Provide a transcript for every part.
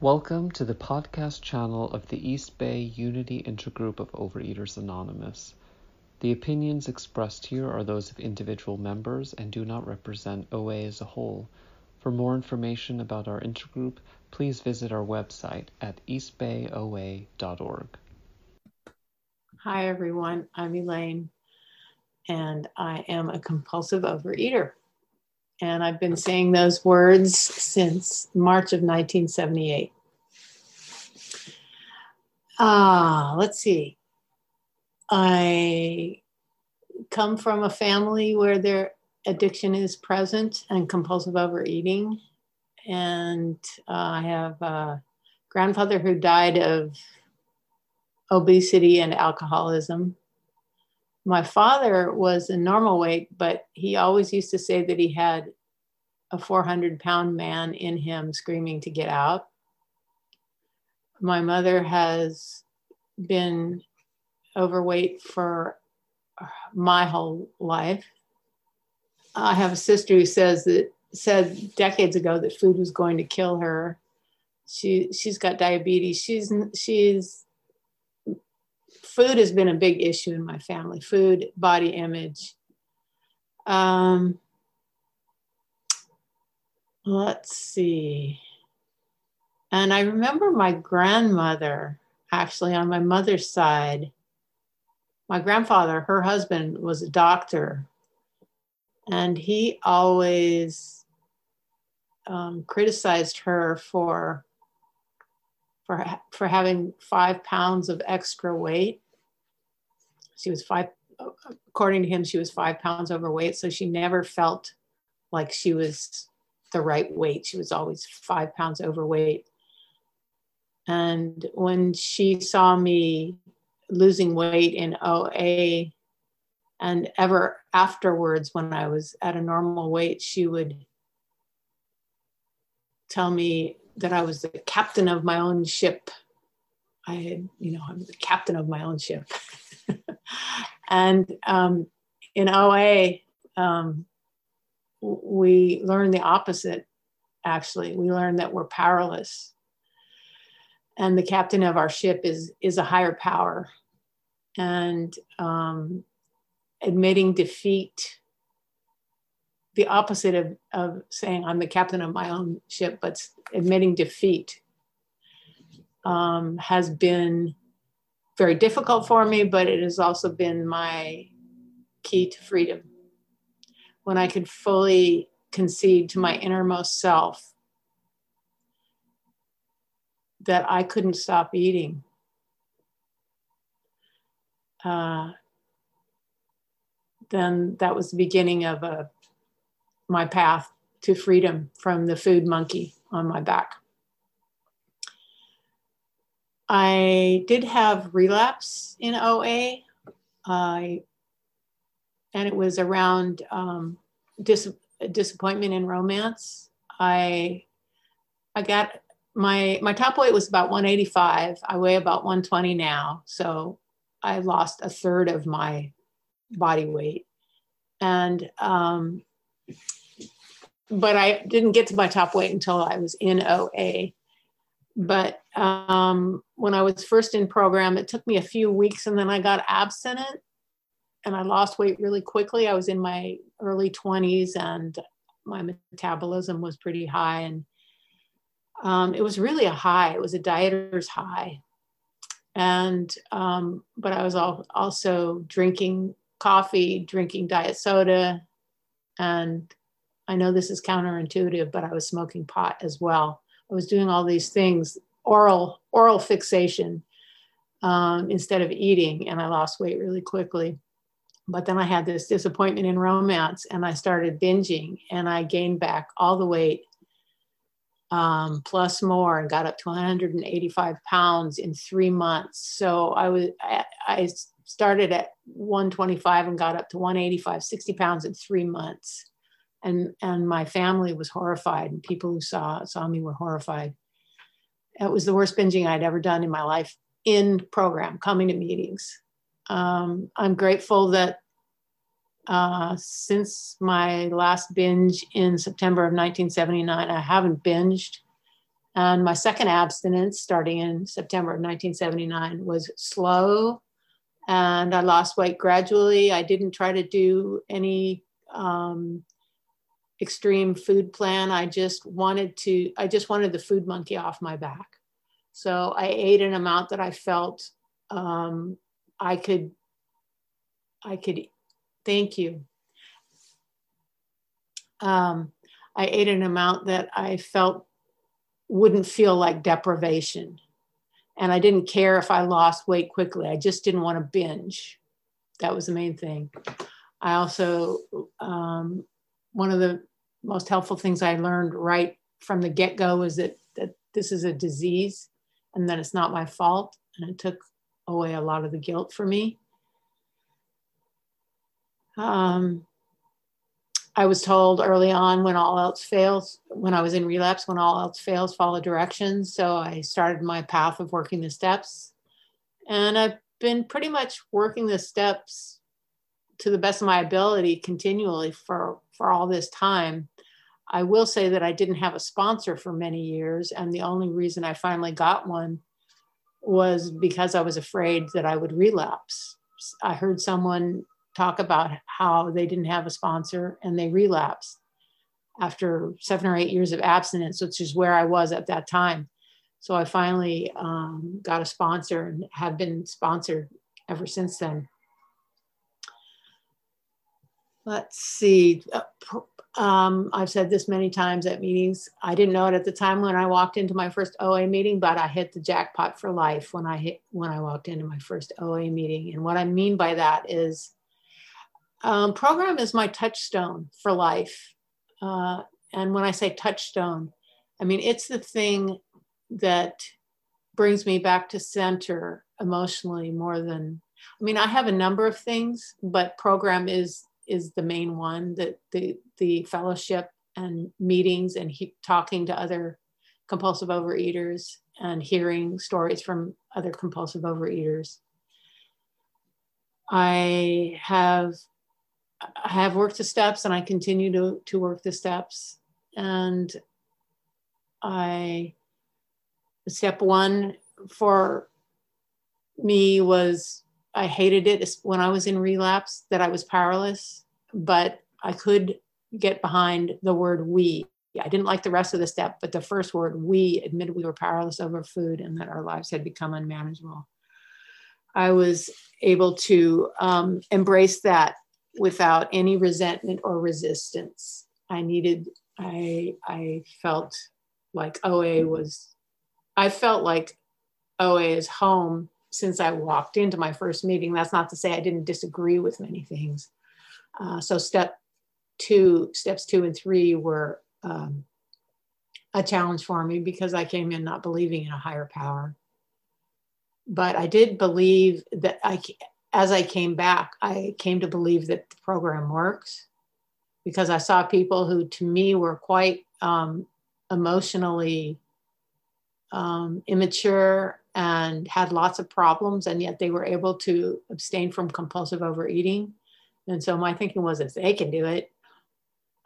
Welcome to the podcast channel of the East Bay Unity Intergroup of Overeaters Anonymous. The opinions expressed here are those of individual members and do not represent OA as a whole. For more information about our intergroup, please visit our website at eastbayoa.org. Hi, everyone. I'm Elaine, and I am a compulsive overeater. And I've been saying those words since March of 1978. Ah, let's see. I come from a family where their addiction is present and compulsive overeating. And uh, I have a grandfather who died of obesity and alcoholism. My father was a normal weight, but he always used to say that he had a 400 pound man in him screaming to get out. My mother has been overweight for my whole life. I have a sister who says that said decades ago that food was going to kill her. She she's got diabetes. She's she's food has been a big issue in my family. Food, body image. Um, let's see. And I remember my grandmother, actually, on my mother's side, my grandfather, her husband, was a doctor. And he always um, criticized her for, for, for having five pounds of extra weight. She was five, according to him, she was five pounds overweight. So she never felt like she was the right weight. She was always five pounds overweight. And when she saw me losing weight in OA, and ever afterwards, when I was at a normal weight, she would tell me that I was the captain of my own ship. I had, you know, I'm the captain of my own ship. and um, in OA, um, we learn the opposite, actually. We learn that we're powerless. And the captain of our ship is, is a higher power. And um, admitting defeat, the opposite of, of saying I'm the captain of my own ship, but admitting defeat um, has been very difficult for me, but it has also been my key to freedom when I could fully concede to my innermost self that I couldn't stop eating. Uh, then that was the beginning of a, my path to freedom from the food monkey on my back. I did have relapse in OA. I and it was around um, dis- disappointment in romance. I I got my my top weight was about 185. I weigh about 120 now, so I lost a third of my body weight, and um, but I didn't get to my top weight until I was in OA. But um, when I was first in program, it took me a few weeks, and then I got abstinent and I lost weight really quickly. I was in my early 20s and my metabolism was pretty high. And um, it was really a high, it was a dieter's high. And, um, but I was also drinking coffee, drinking diet soda. And I know this is counterintuitive, but I was smoking pot as well. I was doing all these things, oral, oral fixation um, instead of eating, and I lost weight really quickly but then I had this disappointment in romance and I started binging and I gained back all the weight um, plus more and got up to 185 pounds in three months. So I was, I, I started at 125 and got up to 185, 60 pounds in three months. And, and my family was horrified and people who saw, saw me were horrified. It was the worst binging I'd ever done in my life in program, coming to meetings um, I'm grateful that uh, since my last binge in September of 1979, I haven't binged. And my second abstinence, starting in September of 1979, was slow and I lost weight gradually. I didn't try to do any um, extreme food plan. I just wanted to, I just wanted the food monkey off my back. So I ate an amount that I felt um, I could, I could, thank you. Um, I ate an amount that I felt wouldn't feel like deprivation. And I didn't care if I lost weight quickly. I just didn't want to binge. That was the main thing. I also, um, one of the most helpful things I learned right from the get go is that, that this is a disease and that it's not my fault. And it took away a lot of the guilt for me. Um, I was told early on when all else fails, when I was in relapse, when all else fails, follow directions. So I started my path of working the steps. And I've been pretty much working the steps to the best of my ability continually for, for all this time. I will say that I didn't have a sponsor for many years. And the only reason I finally got one was because I was afraid that I would relapse. I heard someone talk about how they didn't have a sponsor and they relapsed after seven or eight years of abstinence, which is where I was at that time. So I finally um, got a sponsor and have been sponsored ever since then. Let's see. Uh, um, I've said this many times at meetings. I didn't know it at the time when I walked into my first OA meeting, but I hit the jackpot for life when I hit when I walked into my first OA meeting. And what I mean by that is um, program is my touchstone for life. Uh, and when I say touchstone, I mean, it's the thing that brings me back to center emotionally more than, I mean, I have a number of things, but program is is the main one that the the fellowship and meetings and he, talking to other compulsive overeaters and hearing stories from other compulsive overeaters. I have I have worked the steps and I continue to, to work the steps. And I, step one for me was I hated it when I was in relapse that I was powerless, but I could get behind the word we. I didn't like the rest of the step, but the first word, we admitted we were powerless over food and that our lives had become unmanageable. I was able to um, embrace that without any resentment or resistance. I needed, I, I felt like OA was, I felt like OA is home since I walked into my first meeting. That's not to say I didn't disagree with many things. Uh, so step two, steps two and three were um, a challenge for me because I came in not believing in a higher power. But I did believe that I, as I came back, I came to believe that the program works because I saw people who, to me, were quite um, emotionally um, immature and had lots of problems, and yet they were able to abstain from compulsive overeating. And so my thinking was if they can do it,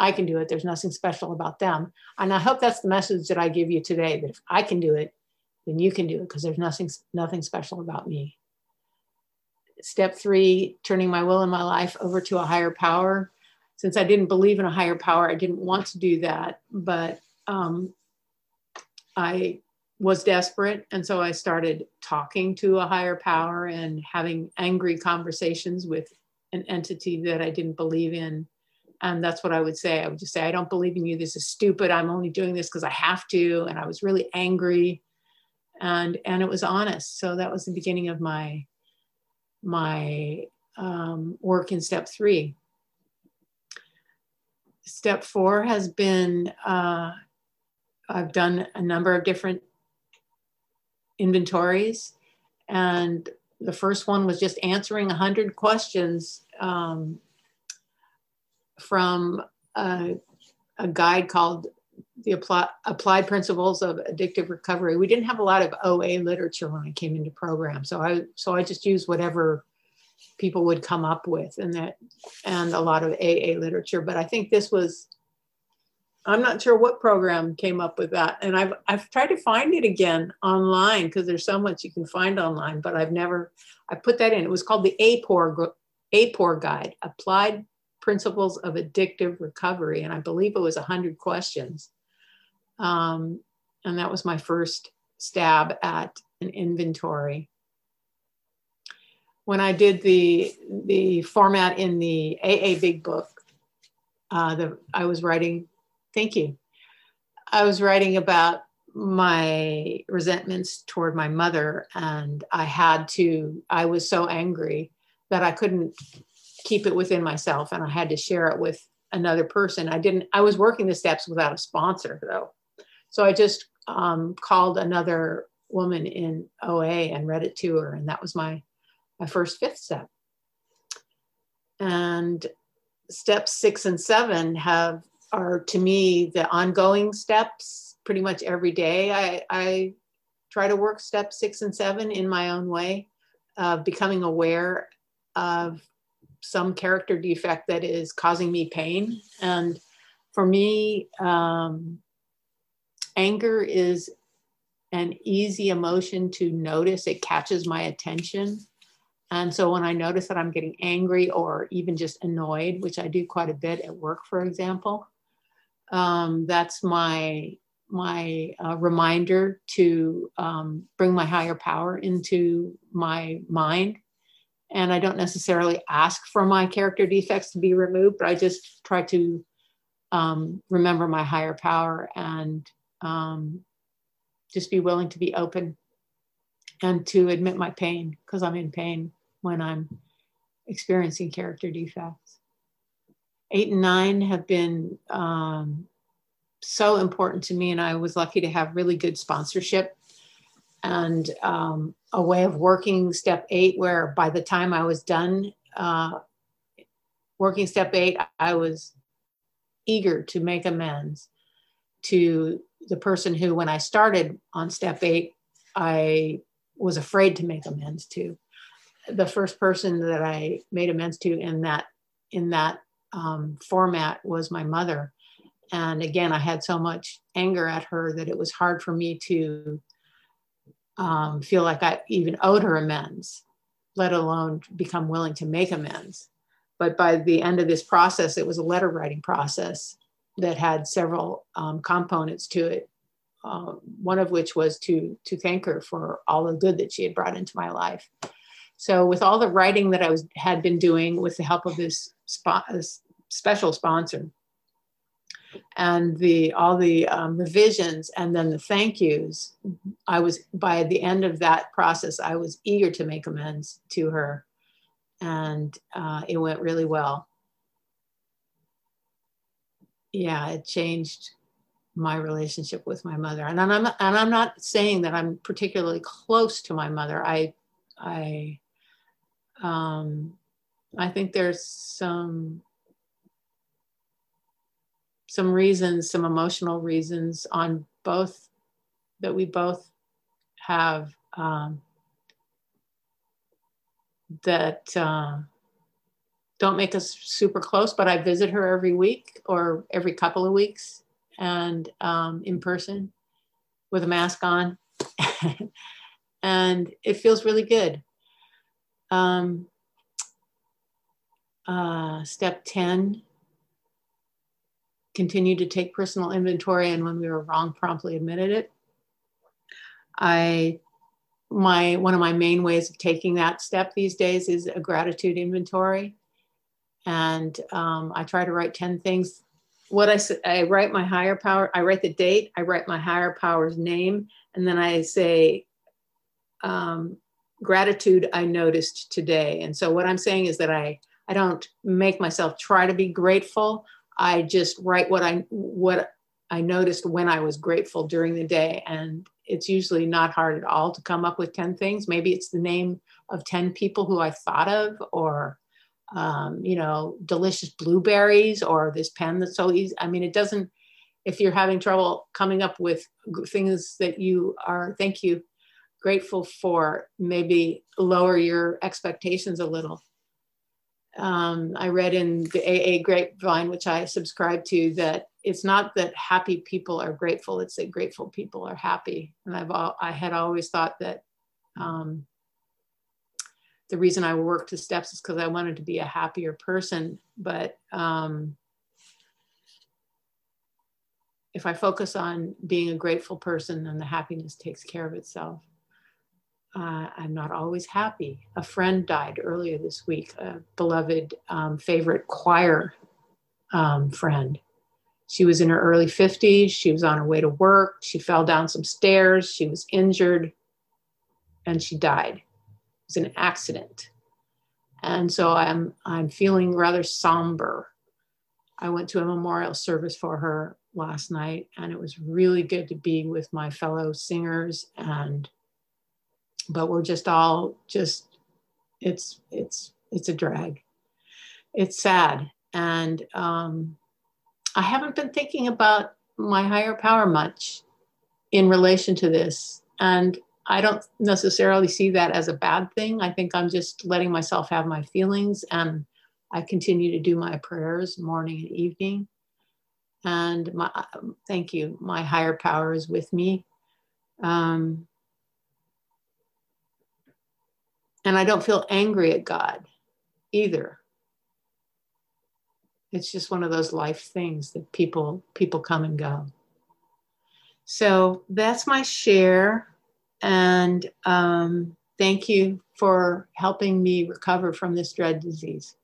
I can do it. There's nothing special about them. And I hope that's the message that I give you today that if I can do it, then you can do it because there's nothing, nothing special about me step three, turning my will and my life over to a higher power. Since I didn't believe in a higher power, I didn't want to do that, but um, I was desperate. And so I started talking to a higher power and having angry conversations with an entity that I didn't believe in. And that's what I would say. I would just say, I don't believe in you. This is stupid. I'm only doing this because I have to. And I was really angry. And, and it was honest. So that was the beginning of my my um, work in step three. Step four has been, uh, I've done a number of different inventories. And the first one was just answering 100 questions um, from a, a guide called the apply, applied principles of addictive recovery. We didn't have a lot of OA literature when I came into program, so I so I just used whatever people would come up with, and that and a lot of AA literature. But I think this was I'm not sure what program came up with that. And I've, I've tried to find it again online because there's so much you can find online, but I've never, I put that in. It was called the APOR, APOR Guide, Applied Principles of Addictive Recovery. And I believe it was 100 questions. Um, and that was my first stab at an inventory. When I did the, the format in the AA Big Book, uh, the, I was writing Thank you. I was writing about my resentments toward my mother, and I had to, I was so angry that I couldn't keep it within myself and I had to share it with another person. I didn't, I was working the steps without a sponsor though. So I just um, called another woman in OA and read it to her. And that was my, my first fifth step. And steps six and seven have are to me the ongoing steps pretty much every day. I, I try to work step six and seven in my own way, of becoming aware of some character defect that is causing me pain. And for me, um, anger is an easy emotion to notice. It catches my attention. And so when I notice that I'm getting angry or even just annoyed, which I do quite a bit at work, for example, um, that's my my uh, reminder to um, bring my higher power into my mind. And I don't necessarily ask for my character defects to be removed, but I just try to um, remember my higher power and um, just be willing to be open and to admit my pain because I'm in pain when I'm experiencing character defects. Eight and nine have been um, so important to me, and I was lucky to have really good sponsorship and um, a way of working step eight, where by the time I was done uh, working step eight, I was eager to make amends to the person who, when I started on step eight, I was afraid to make amends to. The first person that I made amends to in that in that um, format was my mother. And again, I had so much anger at her that it was hard for me to um, feel like I even owed her amends, let alone become willing to make amends. But by the end of this process, it was a letter writing process that had several um, components to it. Uh, one of which was to to thank her for all the good that she had brought into my life. So with all the writing that I was had been doing with the help of this spot, special sponsor and the all the um, revisions and then the thank yous i was by the end of that process i was eager to make amends to her. And uh, it went really well. Yeah it changed my relationship with my mother. And i'm and i'm not saying that i'm particularly close to my mother. I i um, I think there's some some reasons, some emotional reasons on both that we both have um, that uh, don't make us super close. But I visit her every week or every couple of weeks, and um, in person with a mask on, and it feels really good. Um, uh, step 10 continue to take personal inventory and when we were wrong promptly admitted it. I my one of my main ways of taking that step these days is a gratitude inventory. And um, i try to write 10 things. What I, say, I write my higher power i write the date i write my higher power's name and then i say um, gratitude i noticed today. And so what i'm saying is that i I don't make myself try to be grateful. I just write what I what I noticed when I was grateful during the day. And it's usually not hard at all to come up with 10 things. Maybe it's the name of 10 people who I thought of, or, um, you know, delicious blueberries, or this pen that's so easy. I mean, it doesn't, if you're having trouble coming up with things that you are, thank you, grateful for, maybe lower your expectations a little um, I read in the AA Grapevine, which I subscribe to, that it's not that happy people are grateful it's that grateful people are happy. And i've all, i had always thought that um, the reason i worked the steps is because i wanted to be a happier person but um, if i focus on being a grateful person then the happiness takes care of itself uh, I'm not always happy. A friend died earlier this week, a beloved um, favorite choir um, friend. She was in her early 50s. She was on her way to work. She fell down some stairs. She was injured and she died. It was an accident. And so I'm, I'm feeling rather somber. I went to a memorial service for her last night, and it was really good to be with my fellow singers and but we're just all just it's it's it's a drag. It's sad. And um, i haven't been thinking about my higher power much in relation to this. And i don't necessarily see that as a bad thing. I think i'm just letting myself have my feelings and i continue to do my prayers morning and evening. And my thank you. My higher power is with me. Um, And I don't feel angry at God either. It's just one of those life things that people people come and go. So that's my share, and um, thank you for helping me recover from this dread disease.